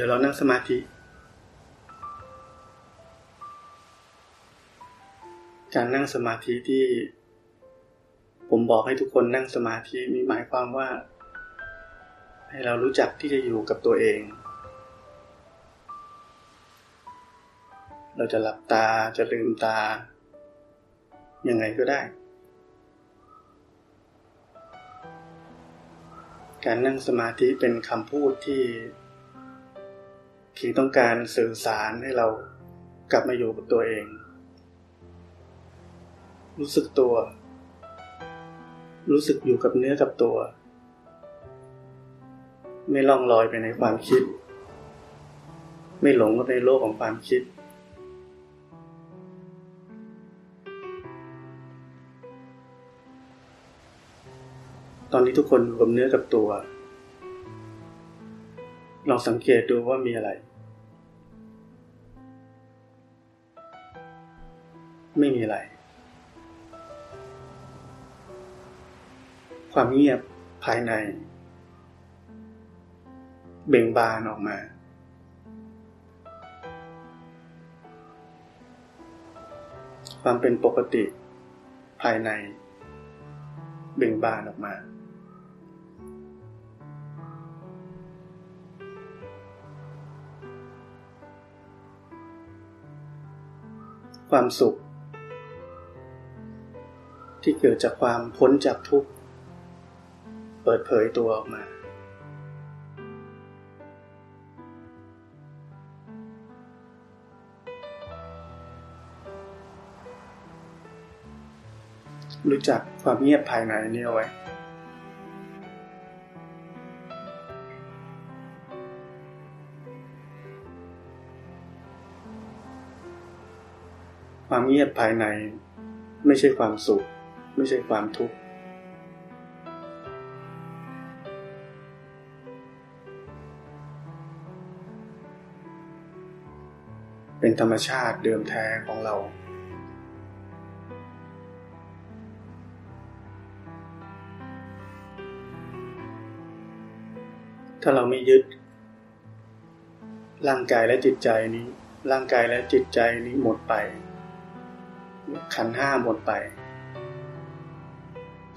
ดี๋ยวเรานั่งสมาธิ การนั่งสมาธิที่ ผมบอกให้ทุกคนนั่งสมาธินี่หมายความว่า ให้เรารู้จักที่จะอยู่กับตัวเอง เราจะหลับตาจะลืมตา ยังไงก็ได้ การนั่งสมาธิเป็นคำพูดที่ เพียงต้องการสื่อสารให้เรากลับมาอยู่กับตัวเอง รู้สึกตัว รู้สึกอยู่กับเนื้อกับตัว ไม่ล่องลอยไปในความคิด ไม่หลงกับในโลกของความคิด ตอนนี้ทุกคนอยู่กับเนื้อกับตัวลองสังเกตดูว่ามีอะไร ไม่มีอะไร ความเงียบภายใน เบ่งบานออกมา ความเป็นปกติภายใน เบ่งบานออกมาความสุข ที่เกิดจากความพ้นจากทุกข์ เปิดเผยตัวออกมา รู้จักความเงียบภายในนี่เอาไว้ความเงียบภายในไม่ใช่ความสุข ไม่ใช่ความทุกข์ เป็นธรรมชาติเดิมแท้ของเรา ถ้าเราไม่ยึด ร่างกายและจิตใจนี้ ร่างกายและจิตใจนี้หมดไป ขันห้าหมดไป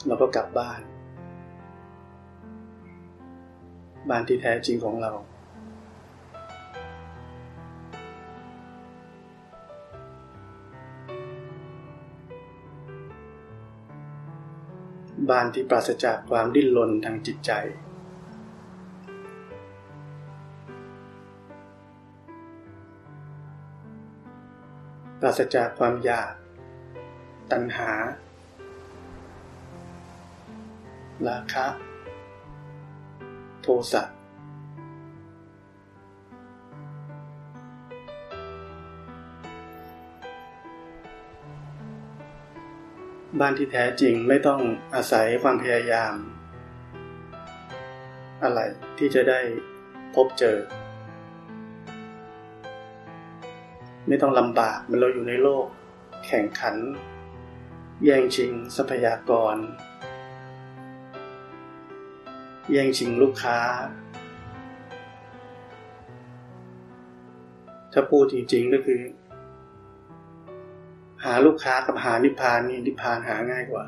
เราก็กลับบ้าน บ้านที่แท้จริงของเรา บ้านที่ปราศจากความดิ้นรนทางจิตใจปราศจากความอยาก ตัณหา ราคะ โทสะบ้านที่แท้จริงไม่ต้องอาศัยความพยายาม อะไรที่จะได้พบเจอ ไม่ต้องลำบากมื่อเราอยู่ในโลก แข่งขัน แย่งชิงทรัพยากร แย่งชิงลูกค้า ถ้าพูดจริงๆก็คือ หาลูกค้ากับหานิพพานนี่นิพพานหาง่ายกว่า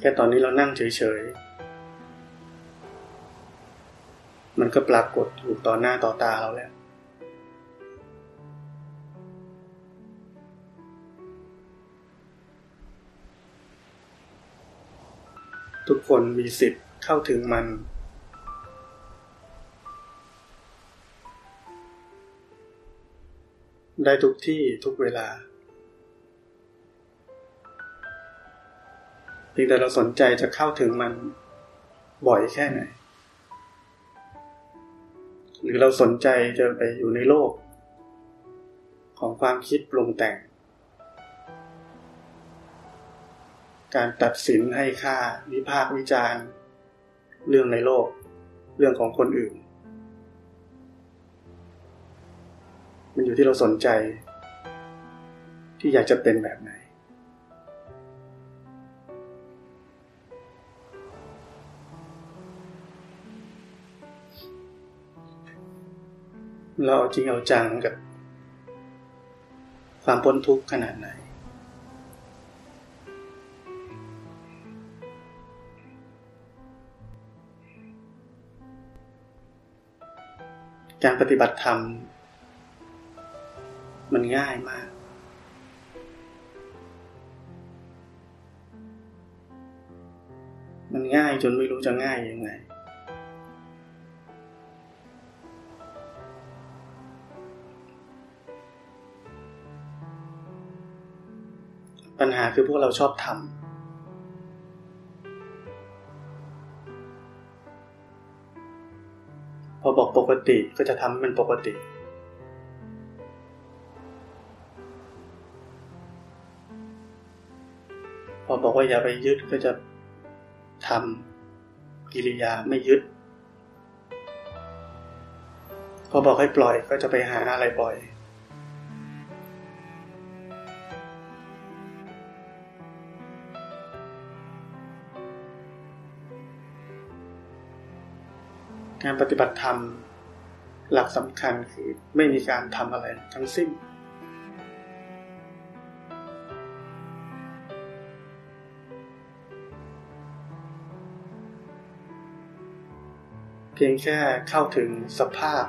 แค่ตอนนี้เรานั่งเฉยๆ ก็ปรากฏอยู่ต่อหน้าต่อตาเราแล้ว ทุกคนมีสิทธิ์เข้าถึงมัน ได้ทุกที่ทุกเวลาเพียงแต่เราสนใจจะเข้าถึงมันบ่อยแค่ไหน รือเราสนใจจะไปอยู่ในโลก ของความคิดปรุงแต่ง การตัดสินให้ค่าวิพากษ์วิจารณ์ เรื่องในโลก เรื่องของคนอื่น มันอยู่ที่เราสนใจ ที่อยากจะเป็นแบบไหน เราจริงเอาจังกับ ความพ้นทุกข์ขนาดไหน การปฏิบัติธรรม มันง่ายมาก มันง่ายจนไม่รู้จะง่ายยังไง ปัญหาคือพวกเราชอบทำพอบอกปกติก็จะทำให้มันปกติ พอบอกว่าอย่าไปยึดก็จะทำกิริยาไม่ยึด พอบอกให้ปล่อยก็จะไปหาอะไรปล่อย การปฏิบัติธรรม หลักสำคัญคือไม่มีการทำอะไรทั้งสิ้น เพียงแค่เข้าถึงสภาพ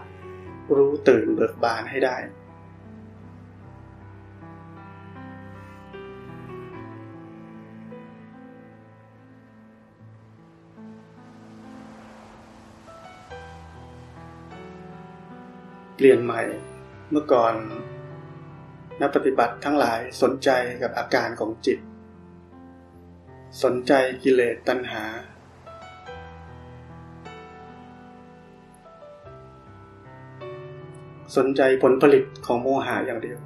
รู้ตื่นเบิกบานให้ได้ ปลี่ยนใหม่ เมื่อก่อนนักปฏิบัติทั้งหลายสนใจกับอาการของจิต สนใจกิเลสตัณหา สนใจผลผลิตของโมหะอย่างเดียว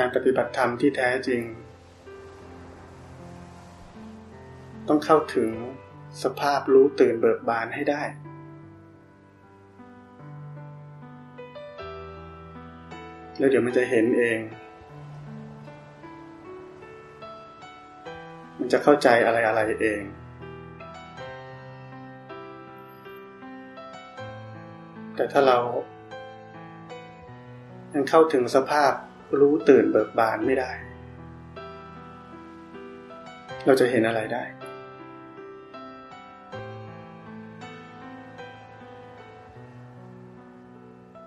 การปฏิบัติธรรมที่แท้จริง ต้องเข้าถึงสภาพรู้ตื่นเบิกบานให้ได้ แล้วเดี๋ยวมันจะเห็นเอง มันจะเข้าใจอะไรอะไรเอง แต่ถ้าเรายังเข้าถึงสภาพ รู้ตื่นเบิกบานไม่ได้ เราจะเห็นอะไรได้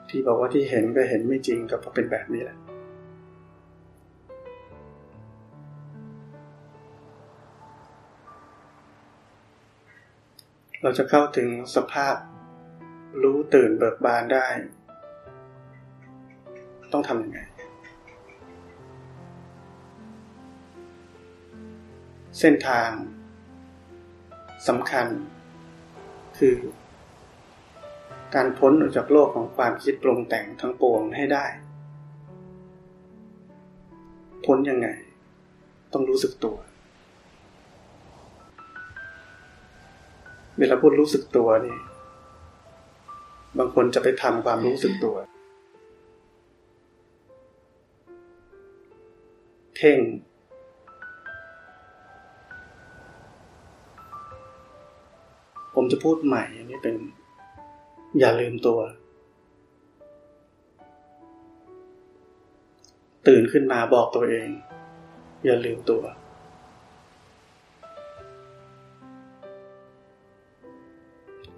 ที่บอกว่าที่เห็นก็เห็นไม่จริงก็เพราะเป็นแบบนี้แหละเราจะเข้าถึงสภาพ รู้ตื่นเบิกบานได้ ต้องทำยังไง เส้นทางสำคัญ คือ การพ้นออกจากโลกของความคิดปรุงแต่งทั้งปวงให้ได้ พ้นยังไง ต้องรู้สึกตัว เวลาพูดรู้สึกตัวนี่ บางคนจะไปทำความรู้สึกตัว เพ่ง จะพูดใหม่อันนี้เป็น อย่าลืมตัว ตื่นขึ้นมาบอกตัวเอง อย่าลืมตัว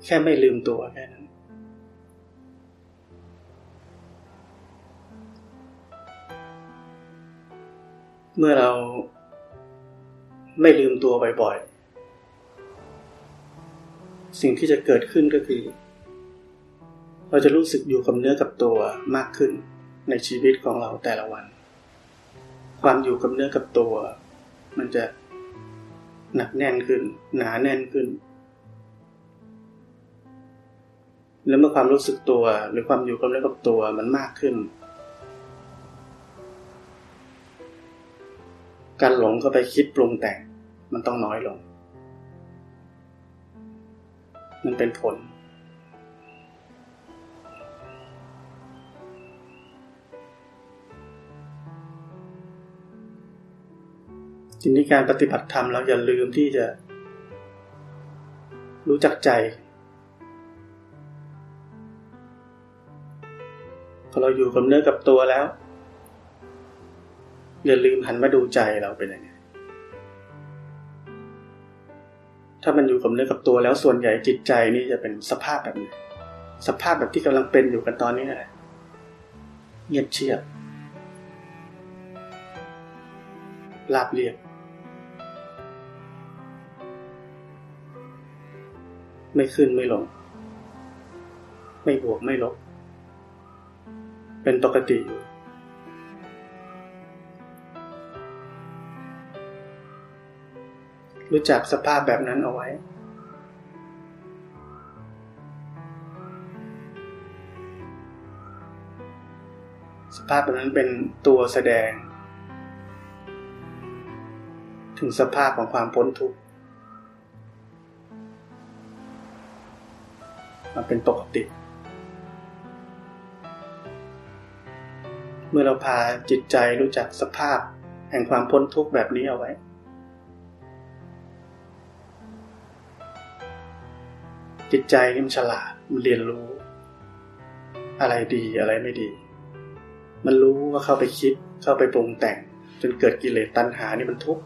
แค่ไม่ลืมตัวแค่นั้นเมื่อเราไม่ลืมตัวบ่อยๆ สิ่งที่จะเกิดขึ้นก็คือ เราจะรู้สึกอยู่กับเนื้อกับตัวมากขึ้นในชีวิตของเราแต่ละวัน ความอยู่กับเนื้อกับตัว มันจะหนักแน่นขึ้น หนาแน่นขึ้น แล้วเมื่อความรู้สึกตัวหรือความอยู่กับเนื้อกับตัวมันมากขึ้น การหลงเข้าไปคิดปรุงแต่งมันต้องน้อยลง มันเป็นผล ทีนี้การปฏิบัติธรรมเราอย่าลืมที่จะ รู้จักใจพอเราอยู่กับเนื้อกับตัวแล้ว อย่าลืมหันมาดูใจเราเป็นยังไง ถ้ามันอยู่กับเนื้อกับตัวแล้วส่วนใหญ่จิตใจนี่จะเป็นสภาพแบบนี้ สภาพแบบที่กำลังเป็นอยู่กันตอนนี้แหละเงียบเชียบลาบเรียบ ไม่ขึ้นไม่ลง ไม่บวกไม่ลบ เป็นปกติอยู่ รู้จักสภาพแบบนั้นเอาไว้ สภาพแบบนั้นเป็นตัวแสดง ถึงสภาพของความพ้นทุกข์มันเป็นปกติ เมื่อเราพาจิตใจรู้จักสภาพแห่งความพ้นทุกข์แบบนี้เอาไว้ จิตใจนี่มันฉลาดมันเรียนรู้ อะไรดีอะไรไม่ดี มันรู้ว่าเข้าไปคิดเข้าไปปรุงแต่ง จนเกิดกิเลสตัณหานี่มันทุกข์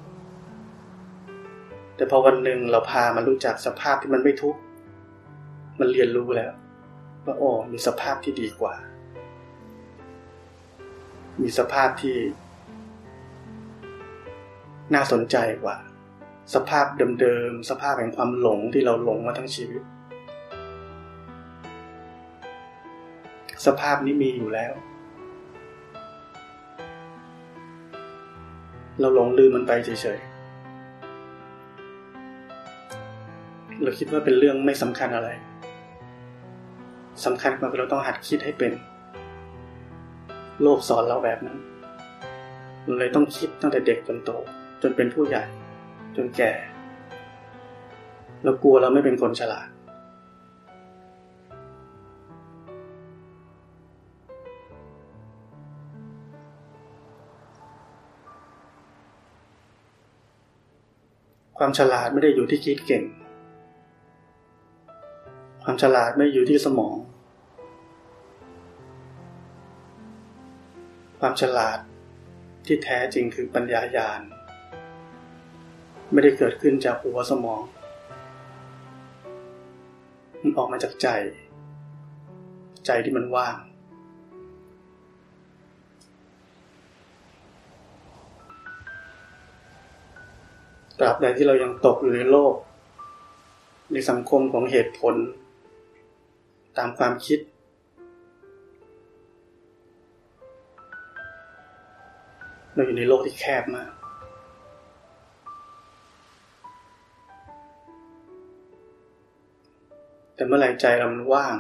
แต่พอวันหนึ่งเราพามารู้จักสภาพที่มันไม่ทุกข์มันเรียนรู้แล้ว ว่าโอ้มีสภาพที่ดีกว่า มีสภาพที่ น่าสนใจกว่า สภาพเดิมๆสภาพแห่งความหลงที่เราหลงมาทั้งชีวิต สภาพนี้มีอยู่แล้ว เราหลงลืมมันไปเฉยๆ เราคิดว่าเป็นเรื่องไม่สำคัญอะไรสำคัญกว่าเราต้องหัดคิดให้เป็น โลกสอนเราแบบนั้นเราเลยต้องคิดตั้งแต่เด็กจนโต จนเป็นผู้ใหญ่ จนแก่ เรากลัวเราไม่เป็นคนฉลาด ความฉลาดไม่ได้อยู่ที่คิดเก่ง ความฉลาดไม่อยู่ที่สมอง ความฉลาดที่แท้จริงคือปัญญายาณ ไม่ได้เกิดขึ้นจากหัวสมอง มันออกมาจากใจ ใจที่มันว่าง ตราบใดที่เรายังตกอยู่ในโลก ในสังคมของเหตุผล ตามความคิด เราอยู่ในโลกที่แคบมากแต่เมื่อไรใจเรามันว่าง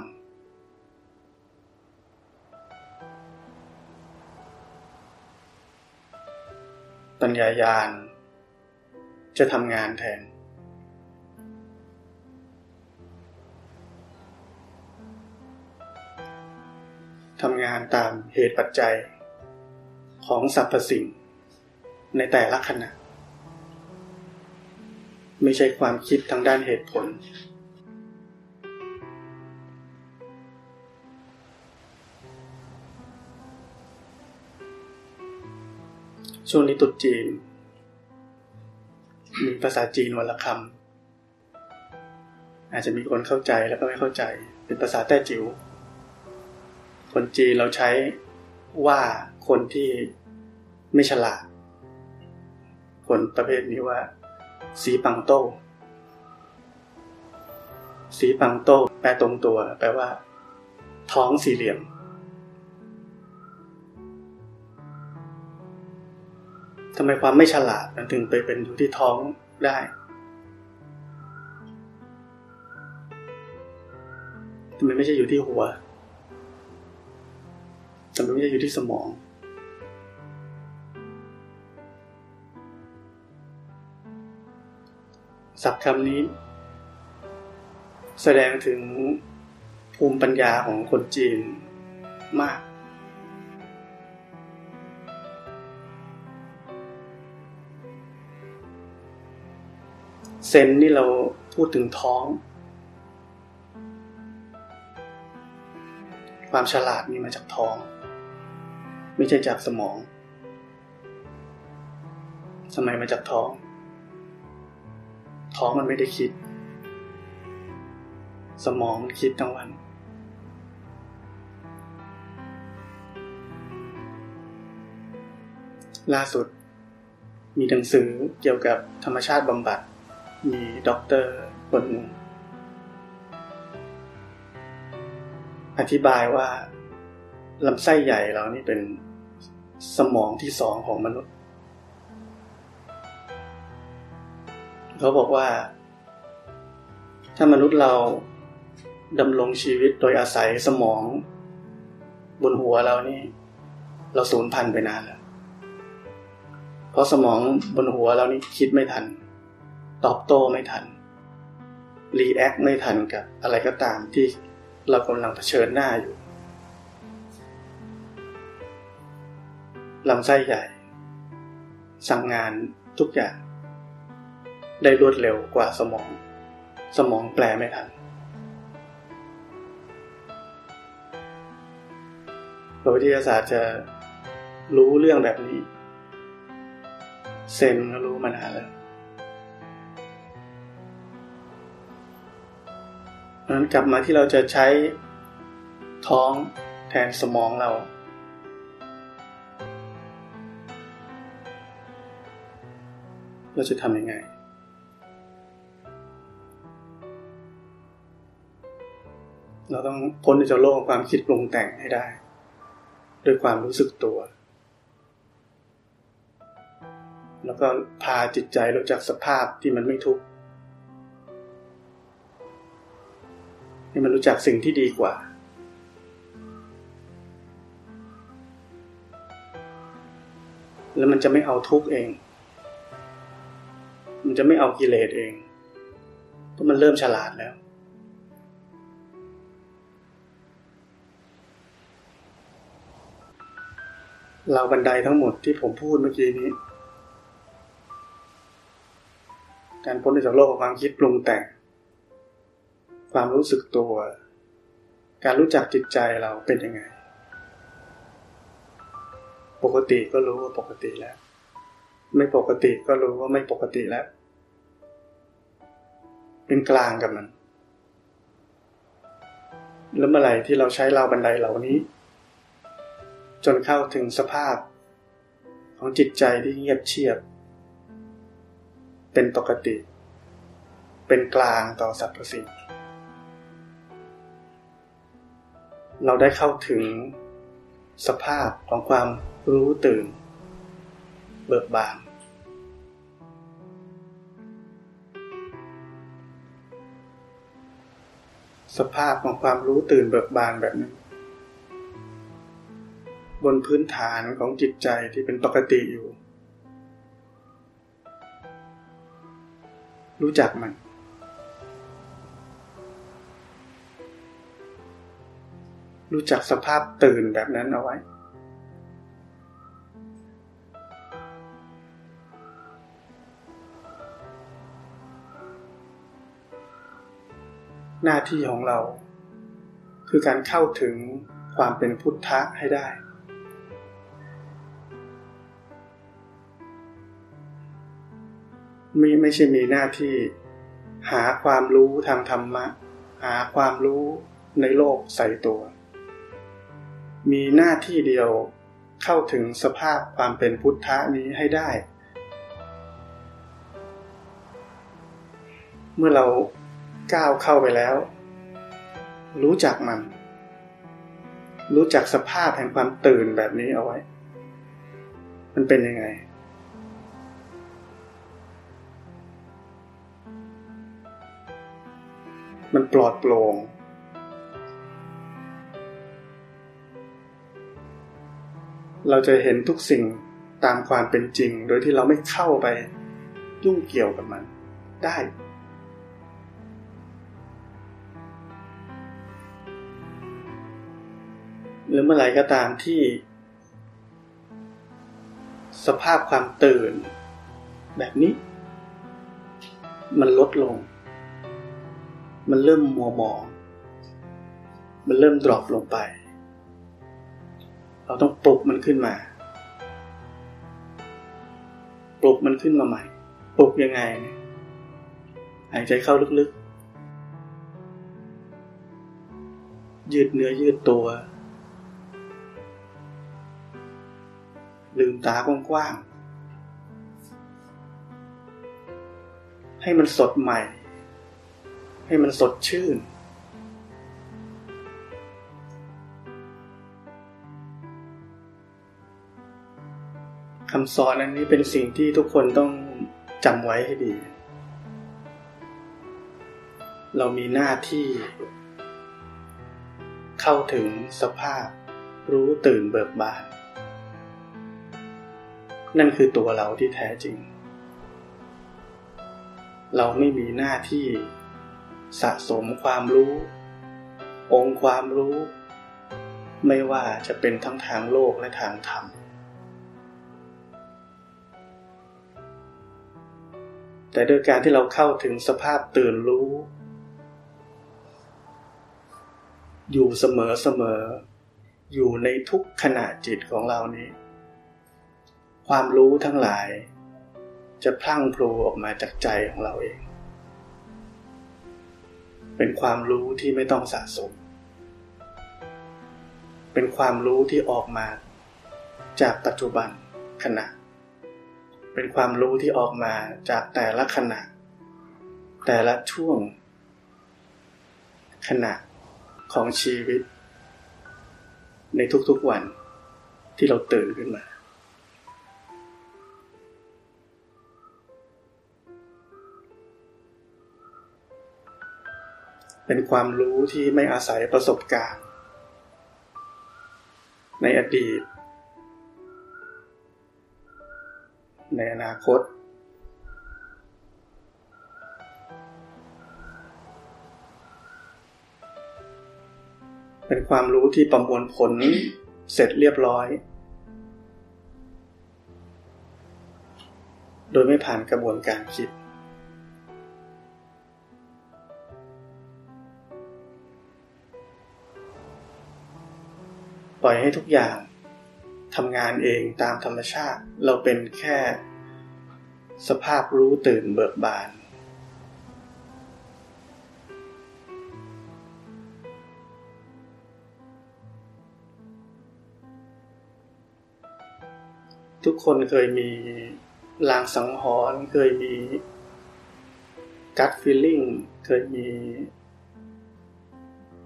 ปัญญายาณ จะทำงานแทน ทำงานตามเหตุปัจจัย ของสรรพสิ่ง ในแต่ละขณะ ไม่ใช่ความคิดทางด้านเหตุผล ช่วงนี้ตุดจีน มีภาษาจีนวันละคำอาจจะมีคนเข้าใจแล้วก็ไม่เข้าใจ เป็นภาษาแต้จิ๋วคนจีนเราใช้ว่าคนที่ไม่ฉลาด คนประเภทนี้ว่า สีปังโตสีปังโตแปลตรงตัว แปลว่า ท้องสี่เหลี่ยม ทำไมความไม่ฉลาดมันถึงไปเป็นอยู่ที่ท้องได้ ทำไมไม่ใช่อยู่ที่หัว ทำไมไม่ใช่อยู่ที่สมอง ศัพท์คำนี้ แสดงถึงภูมิปัญญาของคนจีนมาก เซนนี่เราพูดถึงท้อง ความฉลาดนี่มาจากท้อง ไม่ใช่จากสมอง สมัยมาจากท้อง ท้องมันไม่ได้คิด สมองมันคิดทั้งวันล่าสุด มีหนังสือเกี่ยวกับธรรมชาติบำบัด มีด็อกเตอร์คนหนึ่งอธิบายว่าลำไส้ใหญ่เรานี่เป็นสมองที่สองของมนุษย์ เขาบอกว่า ถ้ามนุษย์เราดำรงชีวิตโดยอาศัยสมอง บนหัวเรานี่ เราสูญพันธุ์ไปนานแล้ว เพราะสมองบนหัวเรานี่คิดไม่ทัน ตอบโต้ไม่ทัน react ไม่ทันกับอะไรก็ตามที่เรากำลังเผชิญหน้าอยู่ลำไส้ใหญ่ สั่งงานทุกอย่าง ได้รวดเร็วกว่าสมอง สมองแปลไม่ทัน วิทยาศาสตร์จะรู้เรื่องแบบนี้ เซนก็รู้มานานแล้ว นั้นกลับมาที่เราจะใช้ท้องแทนสมองเรา เราจะทำยังไงเราต้องพ้นจากโลกความคิดปรุงแต่งให้ได้ ด้วยความรู้สึกตัว แล้วก็พาจิตใจรู้จักสภาพที่มันไม่ทุกข์ ให้มันรู้จักสิ่งที่ดีกว่า แล้วมันจะไม่เอาทุกข์เอง มันจะไม่เอากิเลสเอง เพราะมันเริ่มฉลาดแล้ว เราบันไดทั้งหมดที่ผมพูดเมื่อกี้นี้ การพ้นจากโลกของความคิดปรุงแต่ง ความรู้สึกตัว การรู้จักจิตใจเราเป็นยังไง ปกติก็รู้ว่าปกติแล้ว ไม่ปกติก็รู้ว่าไม่ปกติแล้ว เป็นกลางกับมัน แล้วเมื่อไหร่ที่เราใช้เราบันไดเหล่านี้ จนเข้าถึงสภาพ ของจิตใจที่เงียบเชียบ เป็นปกติเป็นกลางต่อสรรพสิ่ง เราได้เข้าถึงสภาพของความรู้ตื่น เบิกบานสภาพของความรู้ตื่นเบิกบานแบบนี้บนพื้นฐานของจิตใจที่เป็นปกติอยู่ รู้จักมัน รู้จักสภาพตื่นแบบนั้นเอาไว้ หน้าที่ของเรา คือการเข้าถึงความเป็นพุทธะให้ได้มีไม่ใช่มีหน้าที่หาความรู้ทางธรรมะ หาความรู้ในโลกใส่ตัว มีหน้าที่เดียวเข้าถึงสภาพความเป็นพุทธะนี้ให้ได้ เมื่อเราก้าวเข้าไปแล้ว รู้จักมัน รู้จักสภาพแห่งความตื่นแบบนี้เอาไว้ มันเป็นยังไงมันปลอดโปร่ง เราจะเห็นทุกสิ่งตามความเป็นจริง โดยที่เราไม่เข้าไปยุ่งเกี่ยวกับมันได้ หรือเมื่อไหร่ก็ตามที่ สภาพความตื่น แบบนี้ มันลดลง มันเริ่มมัวหมอง มันเริ่มดรอปลงไป เราต้องปลุกมันขึ้นมา ปลุกมันขึ้นมาใหม่ ปลุกยังไง หายใจเข้าลึกๆ ยืดเนื้อยืดตัว ลืมตากว้างๆ ให้มันสดใหม่ ให้มันสดชื่น คำสอนอันนี้เป็นสิ่งที่ทุกคนต้องจำไว้ให้ดี เรามีหน้าที่ เข้าถึงสภาพ รู้ตื่นเบิกบาน นั่นคือตัวเราที่แท้จริง เราไม่มีหน้าที่สะสมความรู้ องค์ความรู้ ไม่ว่าจะเป็นทั้งทางโลกและทางธรรม แต่โดยการที่เราเข้าถึงสภาพตื่นรู้ อยู่เสมอเสมอ อยู่ในทุกขณะจิตของเรานี้ ความรู้ทั้งหลาย จะพลั่งพลูออกมาจากใจของเราเอง เป็นความรู้ที่ไม่ต้องสะสม เป็นความรู้ที่ออกมาจากปัจจุบันขณะ เป็นความรู้ที่ออกมาจากแต่ละขณะ แต่ละช่วง ขณะของชีวิต ในทุกๆวันที่เราตื่นขึ้นมา เป็นความรู้ที่ไม่อาศัยประสบการณ์ ในอดีต ในอนาคต เป็นความรู้ที่ประมวลผลเสร็จเรียบร้อย โดยไม่ผ่านกระบวนการคิดล่อยให้ทุกอย่าง ทำงานเองตามธรรมชาติ เราเป็นแค่สภาพรู้ตื่นเบิกบาน ทุกคนเคยมีลางสังหรณ์เคยมีกัดฟีลลิ่งเคยมี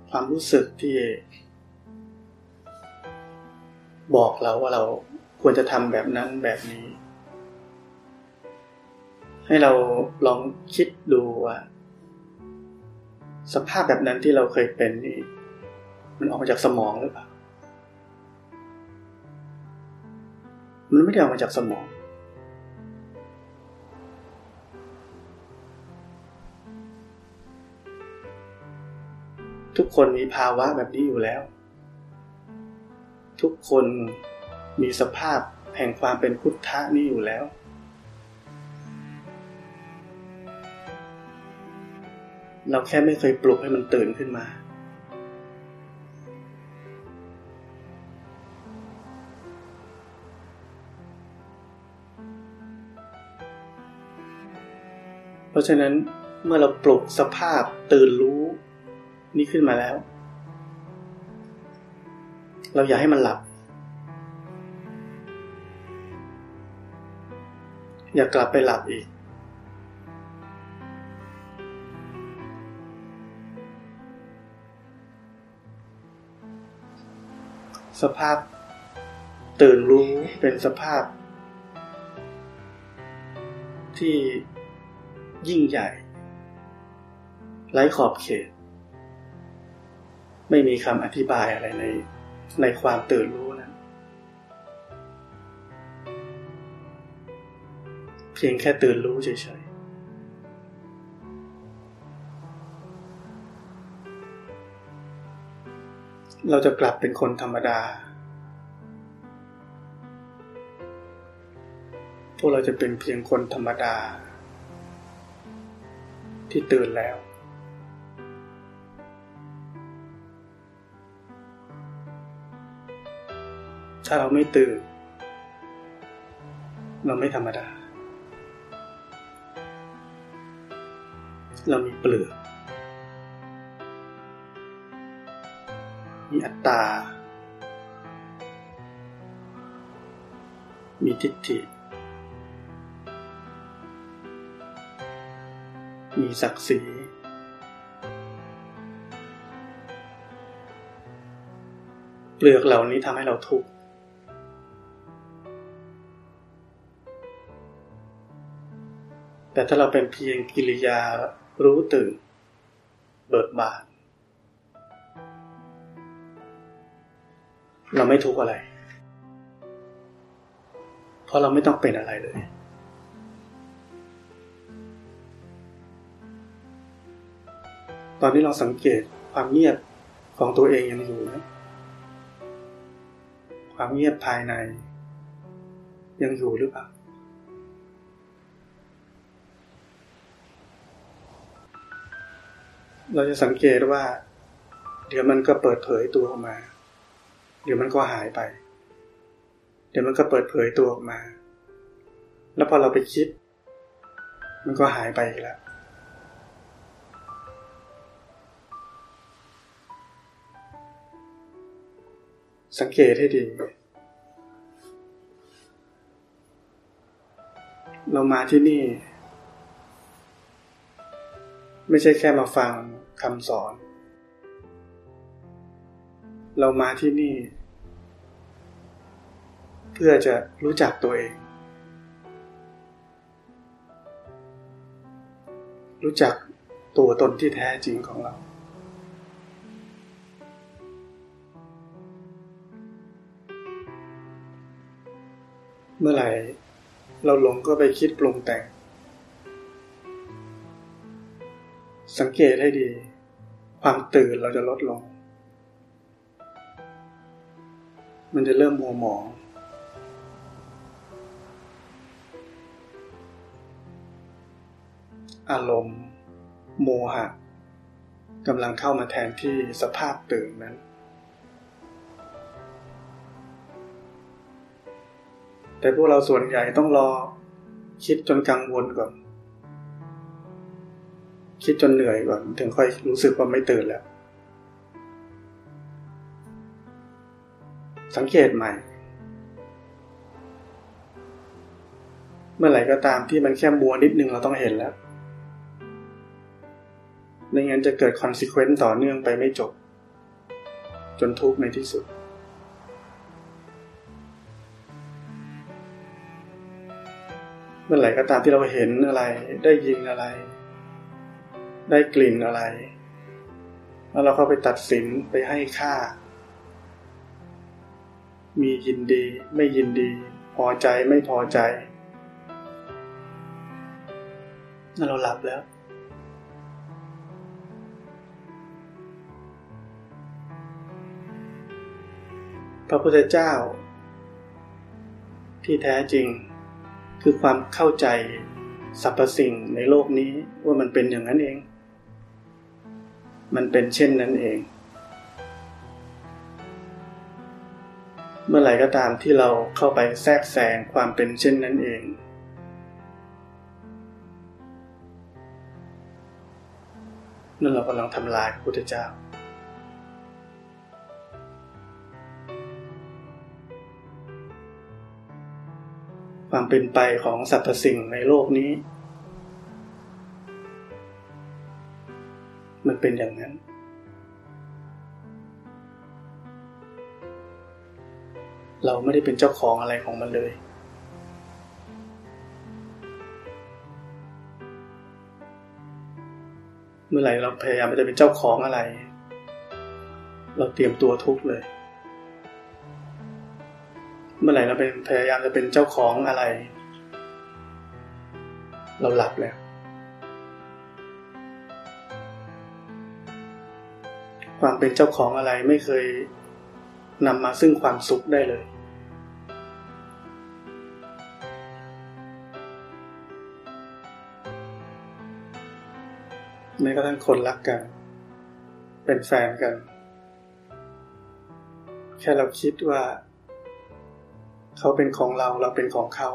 ความรู้สึกที่ บอกเราว่าเราควรจะทำแบบนั้นแบบนี้ ให้เราลองคิดดูว่า สภาพแบบนั้นที่เราเคยเป็นนี่มันออกมาจากสมองหรือเปล่า มันไม่ได้ออกมาจากสมอง ทุกคนมีภาวะแบบนี้อยู่แล้ว ทุกคนมีสภาพแห่งความเป็นพุทธะนี่อยู่แล้ว เราแค่ไม่เคยปลุกให้มันตื่นขึ้นมา เพราะฉะนั้นเมื่อเราปลุกสภาพตื่นรู้นี่ขึ้นมาแล้ว เราอย่าให้มันหลับ อย่ากลับไปหลับอีก สภาพ ตื่นรู้เป็นสภาพ ที่ยิ่งใหญ่ไร้ขอบเขต ไม่มีคำอธิบายอะไรใน ในความตื่นรู้นั้น เพียงแค่ตื่นรู้เฉยๆ เราจะกลับเป็นคนธรรมดา พวกเราจะเป็นเพียงคนธรรมดา ที่ตื่นแล้ว ถ้าเราไม่ตื่น เราไม่ธรรมดา เรามีเปลือก มีอัตตา มีทิฏฐิ มีศักดิ์ศรีเปลือกเหล่านี้ทำให้เราทุกข์ แต่ถ้าเราเป็นเพียงกิริยารู้ตื่น เบิกบานเราไม่ทุกข์อะไร เพราะเราไม่ต้องเป็นอะไรเลย ตอนนี้เราสังเกตความเงียบของตัวเองยังอยู่นะ ความเงียบภายใน ยังอยู่หรือเปล่า เราจะสังเกตว่า เดี๋ยวมันก็เปิดเผยตัวออกมา เดี๋ยวมันก็หายไป เดี๋ยวมันก็เปิดเผยตัวออกมา แล้วพอเราไปคิด มันก็หายไปอีกแล้วสังเกตให้ดี เรามาที่นี่ ไม่ใช่แค่มาฟัง คำสอน เรามาที่นี่ เพื่อจะรู้จักตัวเอง รู้จักตัวตนที่แท้จริงของเรา เมื่อไหร่เราหลงก็ไปคิดปรุงแต่ง สังเกตให้ดี ความตื่นเราจะลดลง มันจะเริ่มมัวหมอง อารมณ์ โมหะกำลังเข้ามาแทนที่สภาพตื่นนั้น แต่พวกเราส่วนใหญ่ต้องรอคิดจนกังวลก่อน คิดจนเหนื่อยก่อนถึงค่อยรู้สึกว่าไม่ตื่นแล้ว สังเกตใหม่ เมื่อไหร่ก็ตามที่มันแค่มัวนิดนึงเราต้องเห็นแล้วไม่งั้นจะเกิดคอนซ e เควนต์ต่อเนื่องไปไม่จบ จนทุกข์ในที่สุด เมื่อไหร่ก็ตามที่เราเห็นอะไรได้ยินอะไร ได้กลิ่นอะไร แล้วเราเข้าไปตัดสินไปให้ค่า มียินดีไม่ยินดี พอใจไม่พอใจนั่นเราหลับแล้ว พระพุทธเจ้า ที่แท้จริงคือความเข้าใจสรรพสิ่งในโลกนี้ว่ามันเป็นอย่างนั้นเอง มันเป็นเช่นนั้นเอง เมื่อไหร่ก็ตามที่เราเข้าไปแทรกแซงความเป็นเช่นนั้นเอง นั่นเรากำลังทำลายพระพุทธเจ้าความเป็นไปของสรรพสิ่งในโลกนี้ มันเป็นอย่างนั้น เราไม่ได้เป็นเจ้าของอะไรของมันเลย เมื่อไหร่เราพยายามจะเป็นเจ้าของอะไร เราเตรียมตัวทุกเลย เมื่อไหร่เราเป็นพยายามจะเป็นเจ้าของอะไร เราหลับแล้ว ความเป็นเจ้าของอะไรไม่เคยนำมาซึ่งความสุขได้เลย แม้กระทั่งคนรักกัน เป็นแฟนกัน แค่เราคิดว่า เขาเป็นของเราเราเป็นของเขา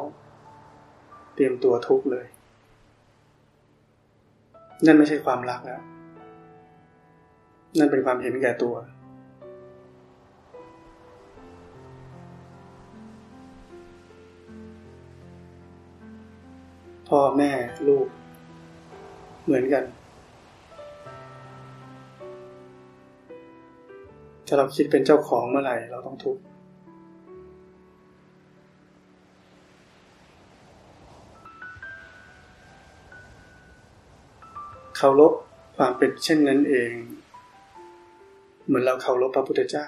เตรียมตัวทุกเลย นั่นไม่ใช่ความรักแล้ว นั่นเป็นความเห็นแก่ตัว พ่อแม่ลูก เหมือนกัน ถ้าเราคิดเป็นเจ้าของเมื่อไหร่เราต้องทุกข์เคารพความเป็นเช่นนั้นเอง เหมือนเราเคารพพระพุทธเจ้า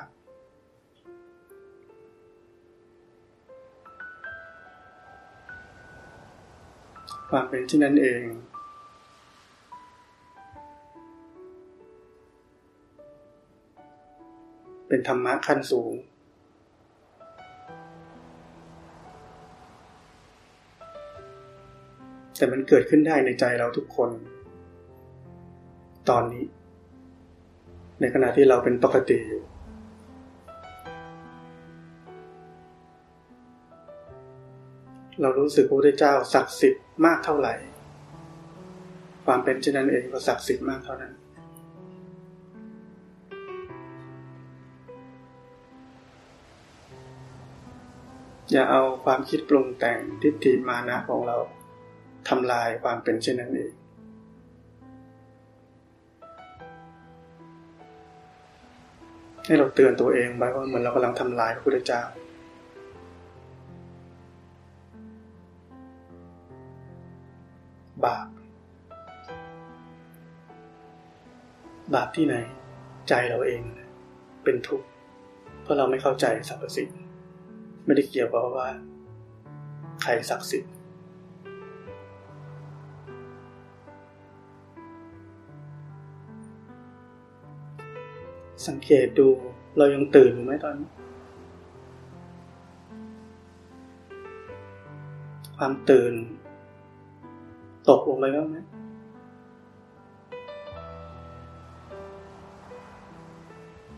ความเป็นที่นั้นเอง เป็นธรรมะขั้นสูงแต่มันเกิดขึ้นได้ในใจเราทุกคน ตอนนี้ ในขณะที่เราเป็นปกติอยู่ เรารู้สึกพระพุทธเจ้าศักดิ์สิทธิ์มากเท่าไหร่ ความเป็นเช่นนั้นเองก็ศักดิ์สิทธิ์มากเท่านั้น อย่าเอาความคิดปรุงแต่งทิฏฐิมานะของเราทำลายความเป็นเช่นนั้นเอง ให้เราเตือนตัวเองไว้ว่าเหมือนเรากำลังทำลายพระพุทธเจ้าบาปบาปที่ไหน ใจเราเองเป็นทุกข์เพราะเราไม่เข้าใจสรรพสิ่งไม่ได้เกี่ยวกับว่า ใครศักดิ์สิทธิ์ สังเกตดูเรายังตื่นอยู่ไหมตอนนี้ ความตื่น ตกลงไปบ้างไหม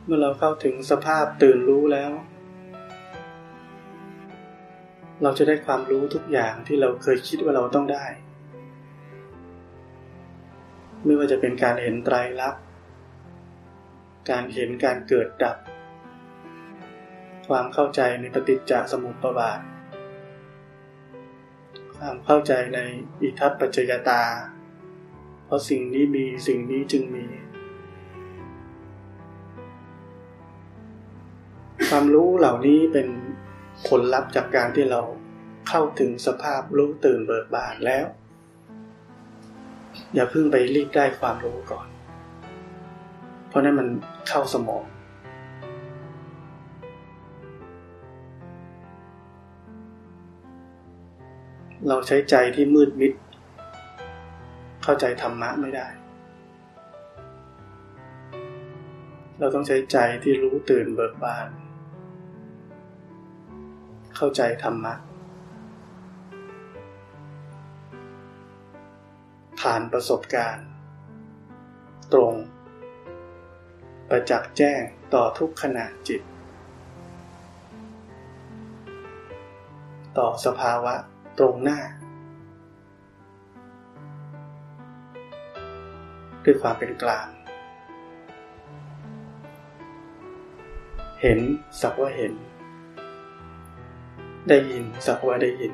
เมื่อเราเข้าถึงสภาพตื่นรู้แล้ว เราจะได้ความรู้ทุกอย่างที่เราเคยคิดว่าเราต้องได้ ไม่ว่าจะเป็นการเห็นไตรลักษณ การเห็นการเกิดดับ ความเข้าใจในปฏิจจสมุปบาท ความเข้าใจในอิทัปปัจจยตา เพราะสิ่งนี้มีสิ่งนี้จึงมี ความรู้เหล่านี้เป็นผลลัพธ์จากการที่เราเข้าถึงสภาพรู้ตื่นเบิกบานแล้ว อย่าเพิ่งไปรีบได้ความรู้ก่อน ราะนั้นมันเข้าสมอง เราใช้ใจที่มืดมิด เข้าใจธรรมะไม่ได้ เราต้องใช้ใจที่รู้ตื่นเบิกบาน เข้าใจธรรมะผ่านประสบการณ์ ตรง ประจักษ์แจ้งต่อทุกขณะจิต ต่อสภาวะตรงหน้า ด้วยความเป็นกลาง เห็นสักว่าเห็น ได้ยินสักว่าได้ยิน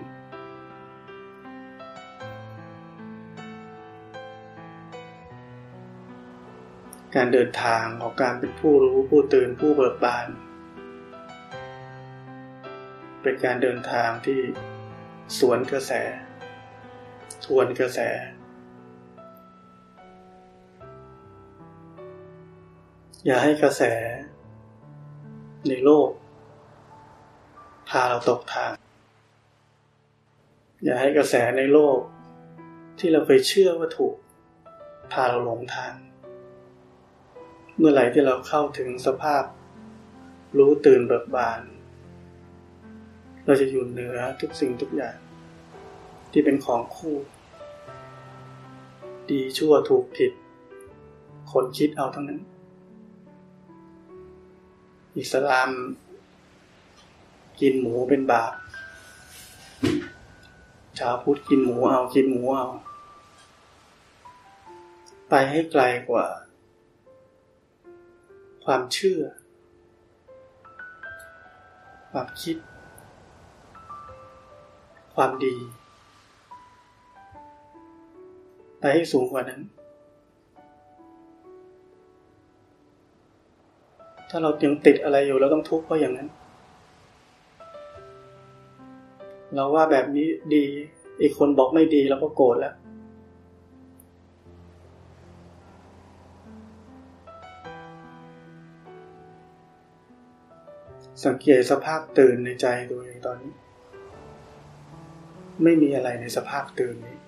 การเดินทางของการเป็นผู้รู้ผู้ตื่นผู้เบิกบาน เป็นการเดินทางที่สวนกระแส ทวนกระแส อย่าให้กระแส ในโลก พาเราตกทาง อย่าให้กระแสในโลก ที่เราเคยเชื่อว่าถูก พาเราหลงทาง เมื่อไหร่ที่เราเข้าถึงสภาพ รู้ตื่นเบิกบาน เราจะอยู่เหนือทุกสิ่งทุกอย่าง ที่เป็นของคู่ ดีชั่วถูกผิด คนคิดเอาทั้งนั้น อิสลาม กินหมูเป็นบาปชาวพุทธกินหมูเอากินหมูเอา ไปให้ไกลกว่า ความเชื่อ ความคิด ความดีไปให้สูงกว่านั้น ถ้าเรายังติดอะไรอยู่เราต้องทุกข์เพราะอย่างนั้น เราว่าแบบนี้ดี อีกคนบอกไม่ดีเราก็โกรธแล้ว สังเกตสภาพตื่นในใจตัวเองตอนนี้ ไม่มีอะไรในสภาพตื่นนี้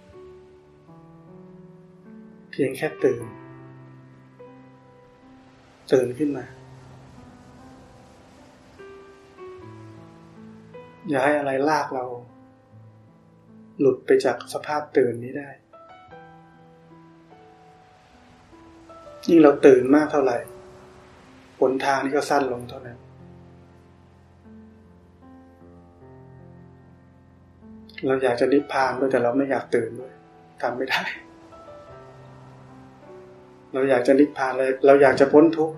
เพียงแค่ตื่น ตื่นขึ้นมา อย่าให้อะไรลากเรา หลุดไปจากสภาพตื่นนี้ได้ ยิ่งเราตื่นมากเท่าไหร่ผลทางนี้ก็สั้นลงเท่านั้น เราอยากจะนิพพานด้วยแต่เราไม่อยากตื่นด้วยทำไม่ได้ เราอยากจะนิพพานเลยเราอยากจะพ้นทุกข์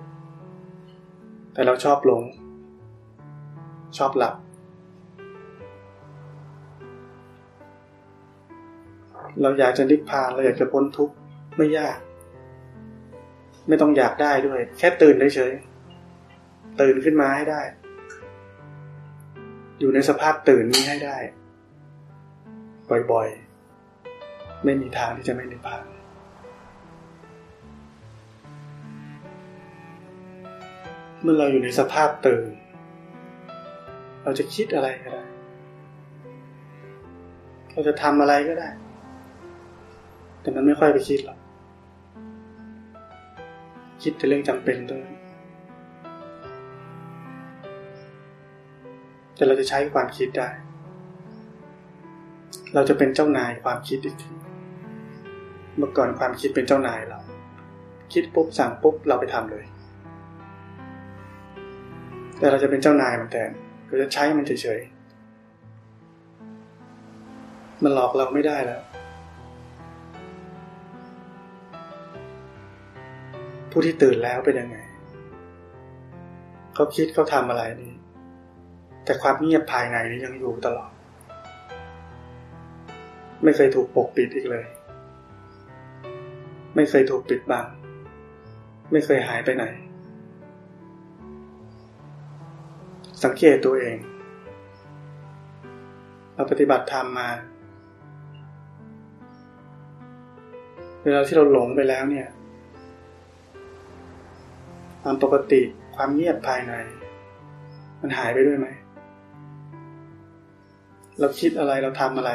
แต่เราชอบหลง ชอบหลับ เราอยากจะนิพพานเราอยากจะพ้นทุกข์ไม่ยาก ไม่ต้องอยากได้ด้วย แค่ตื่นเฉยๆตื่นขึ้นมาให้ได้ อยู่ในสภาพตื่นนี้ให้ได้ บ่อยๆ ไม่มีทางที่จะไม่นิพพานเมื่อเราอยู่ในสภาพตื่น เราจะคิดอะไรก็ได้ เราจะทำอะไรก็ได้ แต่มันไม่ค่อยไปคิดหรอก คิดแต่เรื่องจำเป็นด้วยแต่เราจะใช้ความคิดได้ เราจะเป็นเจ้านายความคิดอีกทีเมื่อก่อนความคิดเป็นเจ้านายเรา คิดปุ๊บสั่งปุ๊บเราไปทำเลย แต่เราจะเป็นเจ้านายมันแทนเราจะใช้มันเฉยๆมันหลอกเราไม่ได้แล้ว ผู้ที่ตื่นแล้วเป็นยังไงเขาคิดเขาทำอะไรนี่แต่ความเงียบภายในนี้ยังอยู่ตลอด ไม่เคยถูกปกปิดอีกเลย ไม่เคยถูกปิดบัง ไม่เคยหายไปไหน สังเกตตัวเอง เราปฏิบัติธรรมมาเวลาที่เราหลงไปแล้วเนี่ยตามปกติความเงียบภายใน มันหายไปด้วยไหม เราคิดอะไรเราทำอะไร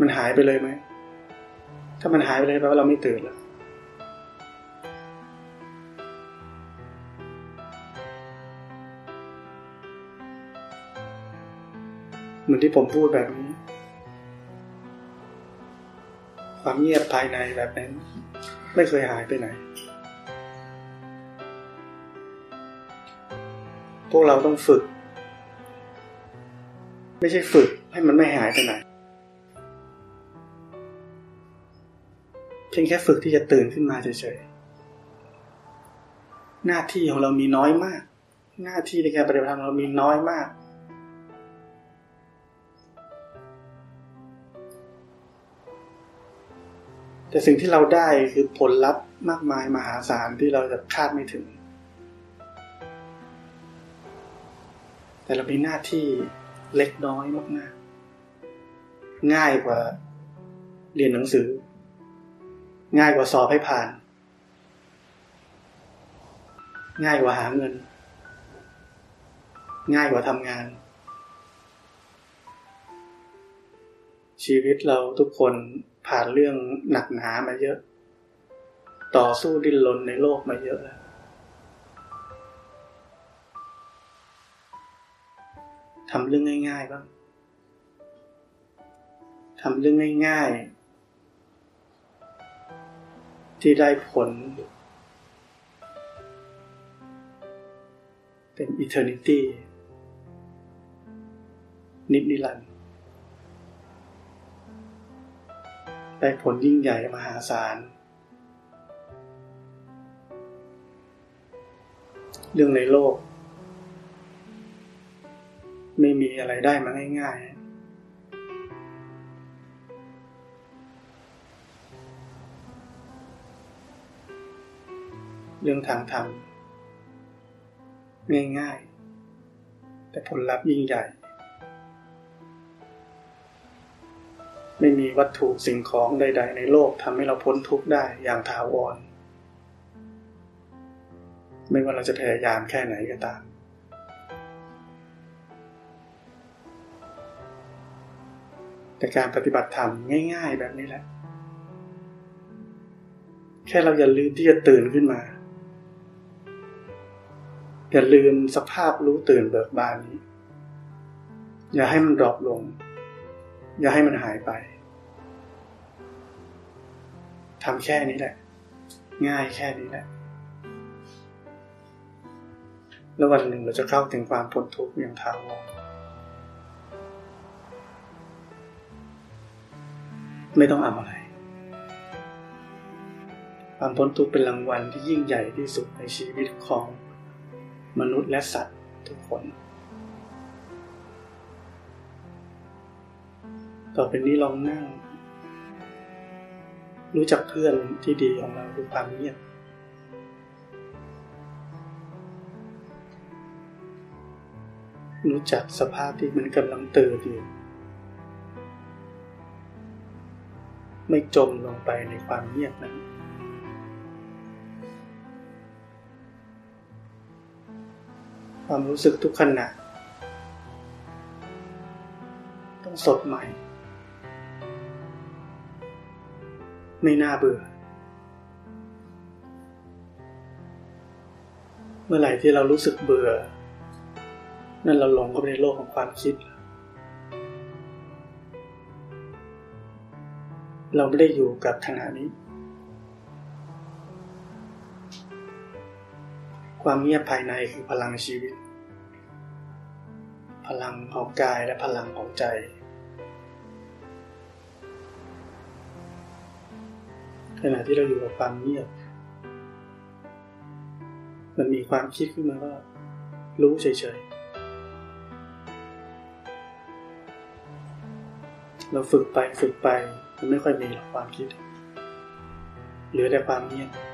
มันหายไปเลยไหม ถ้ามันหายไปเลยแปลว่าเราไม่ตื่นแล้วเหมือนที่ผมพูดแบบนี้ ความเงียบภายในแบบนั้น ไม่เคยหายไปไหน พวกเราต้องฝึก ไม่ใช่ฝึกให้มันไม่หายไปไหน พียงแค่ฝึกที่จะตื่นขึ้นมาเฉยๆ หน้าที่ของเรามีน้อยมาก หน้าที่ในการปฏิบัติธรรมเรามีน้อยมาก แต่สิ่งที่เราได้คือผลลัพธ์มากมายมหาศาลที่เราจะคาดไม่ถึง แต่เรามีหน้าที่เล็กน้อยมากๆง่ายกว่าเรียนหนังสือ ง่ายกว่าสอบให้ผ่าน ง่ายกว่าหาเงิน ง่ายกว่าทำงาน ชีวิตเราทุกคนผ่านเรื่องหนักหนามาเยอะ ต่อสู้ดิ้นรนในโลกมาเยอะแล้วทำเรื่องง่ายๆบ้างทำเรื่องง่ายๆ ที่ได้ผล เป็น eternity นิจนิรันดร์ได้ผลยิ่งใหญ่มหาศาล เรื่องในโลก ไม่มีอะไรได้มาง่ายๆ เรื่องทางธรรมง่ายๆ แต่ผลลัพธ์ยิ่งใหญ่ ไม่มีวัตถุสิ่งของใด ๆ ในโลกทำให้เราพ้นทุกข์ได้อย่างถาวร ไม่ว่าเราจะพยายามแค่ไหนก็ตามแต่การปฏิบัติธรรมง่าย ๆ แบบนี้แหละ แค่เราอย่าลืมที่จะตื่นขึ้นมา อย่าลืมสภาพรู้ตื่นเบิกบานนี้ อย่าให้มันดรอปลง อย่าให้มันหายไปทำแค่นี้แหละ ง่ายแค่นี้แหละ แล้ววันหนึ่งเราจะเข้าถึงความพ้นทุกข์อย่างถาวรไม่ต้องเอาอะไร ความพ้นทุกข์เป็นรางวัลที่ยิ่งใหญ่ที่สุดในชีวิตของ มนุษย์และสัตว์ทุกคน ต่อไปนี้ลองนั่ง รู้จักเพื่อนที่ดีของเราคือความเงียบรู้จักสภาพที่มันกำลังตื่นอยู่ ไม่จมลงไปในความเงียบนั้น ความรู้สึกทุกขณะ ต้องสดใหม่ ไม่น่าเบื่อ เมื่อไหร่ที่เรารู้สึกเบื่อ นั่นเราหลงเข้าไปในโลกของความคิด เราไม่ได้อยู่กับขณะนี้ ความเงียบภายในคือพลังชีวิต พลังของกายและพลังของใจ ขณะที่เราอยู่กับความเงียบ มันมีความคิดขึ้นมาก็รู้เฉยๆ เราฝึกไปฝึกไป มันไม่ค่อยมีหรอกความคิด เหลือแต่ความเงียบ